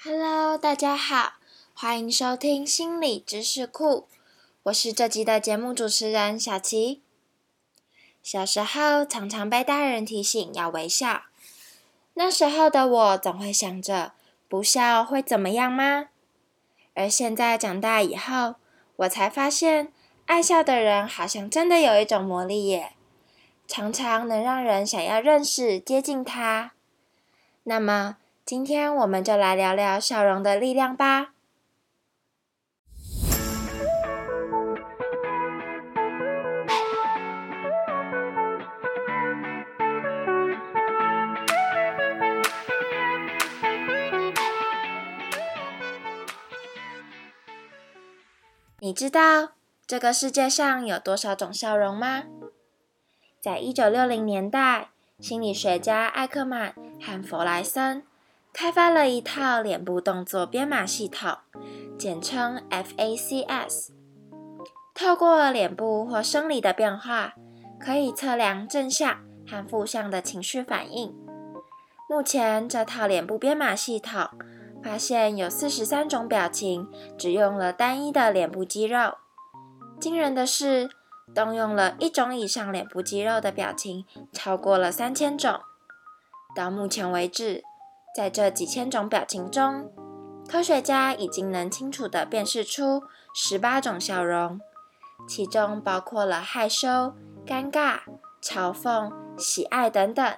Hello，大家好，欢迎收听心理知识库。我是这集的节目主持人小琪。小时候常常被大人提醒要微笑，那时候的我总会想着不笑会怎么样吗？而现在长大以后，我才发现爱笑的人好像真的有一种魔力耶，常常能让人想要认识、接近他。那么。今天我们就来聊聊笑容的力量吧。你知道这个世界上有多少种笑容吗？在一九六零年代，心理学家艾克曼和弗莱森。开发了一套脸部动作编码系统，简称 FACS。透过脸部或生理的变化，可以测量正向和负向的情绪反应。目前，这套脸部编码系统发现有四十三种表情只用了单一的脸部肌肉。惊人的是，动用了一种以上脸部肌肉的表情超过了三千种。到目前为止。在这几千种表情中，科学家已经能清楚地辨识出十八种笑容，其中包括了害羞、尴尬、嘲讽、喜爱等等。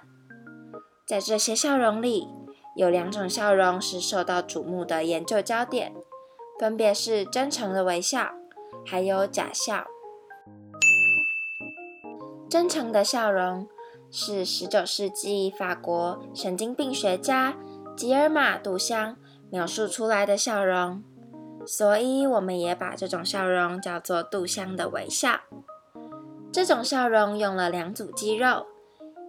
在这些笑容里，有两种笑容是受到瞩目的研究焦点，分别是真诚的微笑，还有假笑。真诚的笑容是十九世纪法国神经病学家。吉尔玛·杜香描述出来的笑容，所以我们也把这种笑容叫做杜香的微笑。这种笑容用了两组肌肉，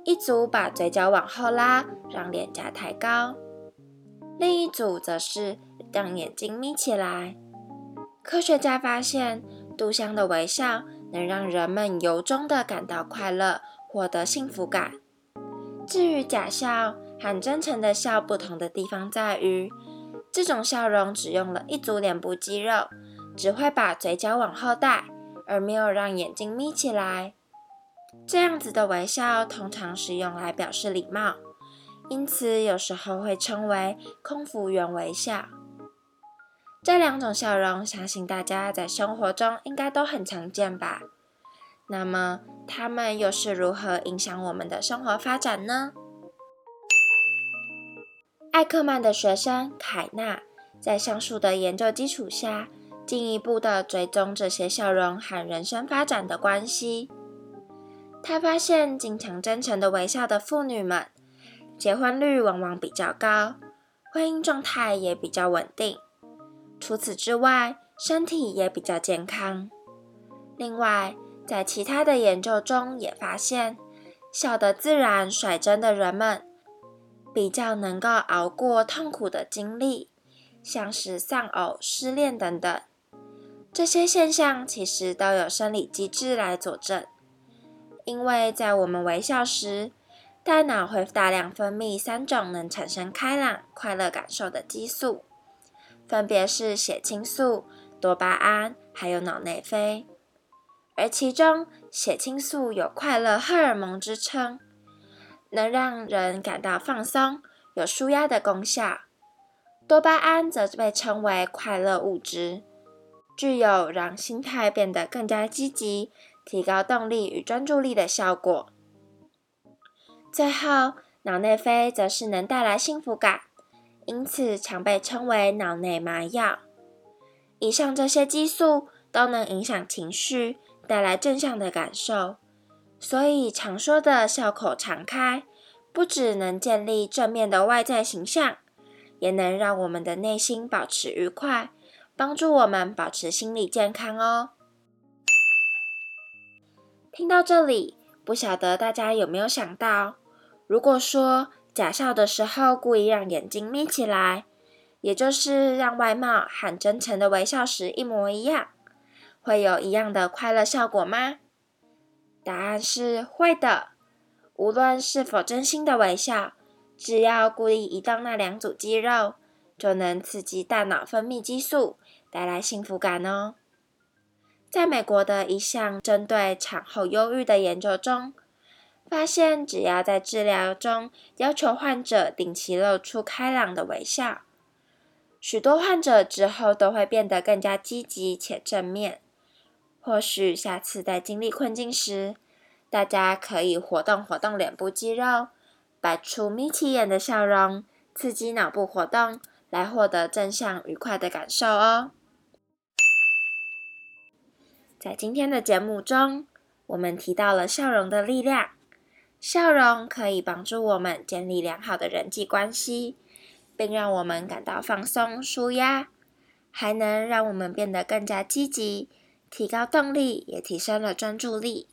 一组把嘴角往后拉，让脸颊抬高；另一组则是让眼睛眯起来。科学家发现，杜香的微笑能让人们由衷的感到快乐，获得幸福感。至于假笑，和真诚的笑不同的地方在于，这种笑容只用了一组脸部肌肉，只会把嘴角往后带，而没有让眼睛眯起来。这样子的微笑通常是用来表示礼貌，因此有时候会称为空服员微笑。这两种笑容，相信大家在生活中应该都很常见吧？那么，它们又是如何影响我们的生活发展呢？艾克曼的学生凯纳在上述的研究基础下，进一步的追踪这些笑容和人生发展的关系。他发现，经常真诚的微笑的妇女们，结婚率往往比较高，婚姻状态也比较稳定。除此之外，身体也比较健康。另外，在其他的研究中也发现，笑得自然、甩针的人们。比较能够熬过痛苦的经历，像是丧偶、失恋等等，这些现象其实都有生理机制来佐证。因为在我们微笑时，大脑会大量分泌三种能产生开朗、快乐感受的激素，分别是血清素、多巴胺还有脑内啡，而其中血清素有快乐荷尔蒙之称。能让人感到放松，有舒压的功效。多巴胺则被称为快乐物质，具有让心态变得更加积极、提高动力与专注力的效果。最后，脑内啡则是能带来幸福感，因此常被称为脑内麻药。以上这些激素都能影响情绪，带来正向的感受。所以常说的笑口常开，不只能建立正面的外在形象，也能让我们的内心保持愉快，帮助我们保持心理健康哦。听到这里，不晓得大家有没有想到，如果说假笑的时候故意让眼睛眯起来，也就是让外貌和真诚的微笑时一模一样，会有一样的快乐效果吗？答案是会的。无论是否真心的微笑，只要故意移动那两组肌肉，就能刺激大脑分泌激素，带来幸福感哦。在美国的一项针对产后忧郁的研究中，发现只要在治疗中要求患者定期露出开朗的微笑，许多患者之后都会变得更加积极且正面。或许下次在经历困境时，大家可以活动活动脸部肌肉，摆出眯起眼的笑容，刺激脑部活动，来获得正向愉快的感受哦。在今天的节目中，我们提到了笑容的力量。笑容可以帮助我们建立良好的人际关系，并让我们感到放松、舒压，还能让我们变得更加积极，提高动力，也提升了专注力。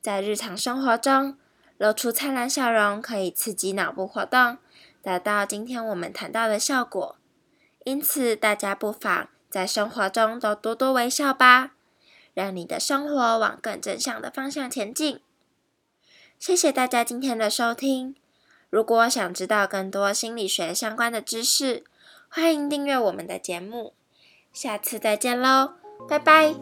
在日常生活中，露出灿烂笑容可以刺激脑部活动，达到今天我们谈到的效果。因此，大家不妨在生活中都多多微笑吧，让你的生活往更正向的方向前进。谢谢大家今天的收听。如果想知道更多心理学相关的知识，欢迎订阅我们的节目。下次再见喽，拜拜。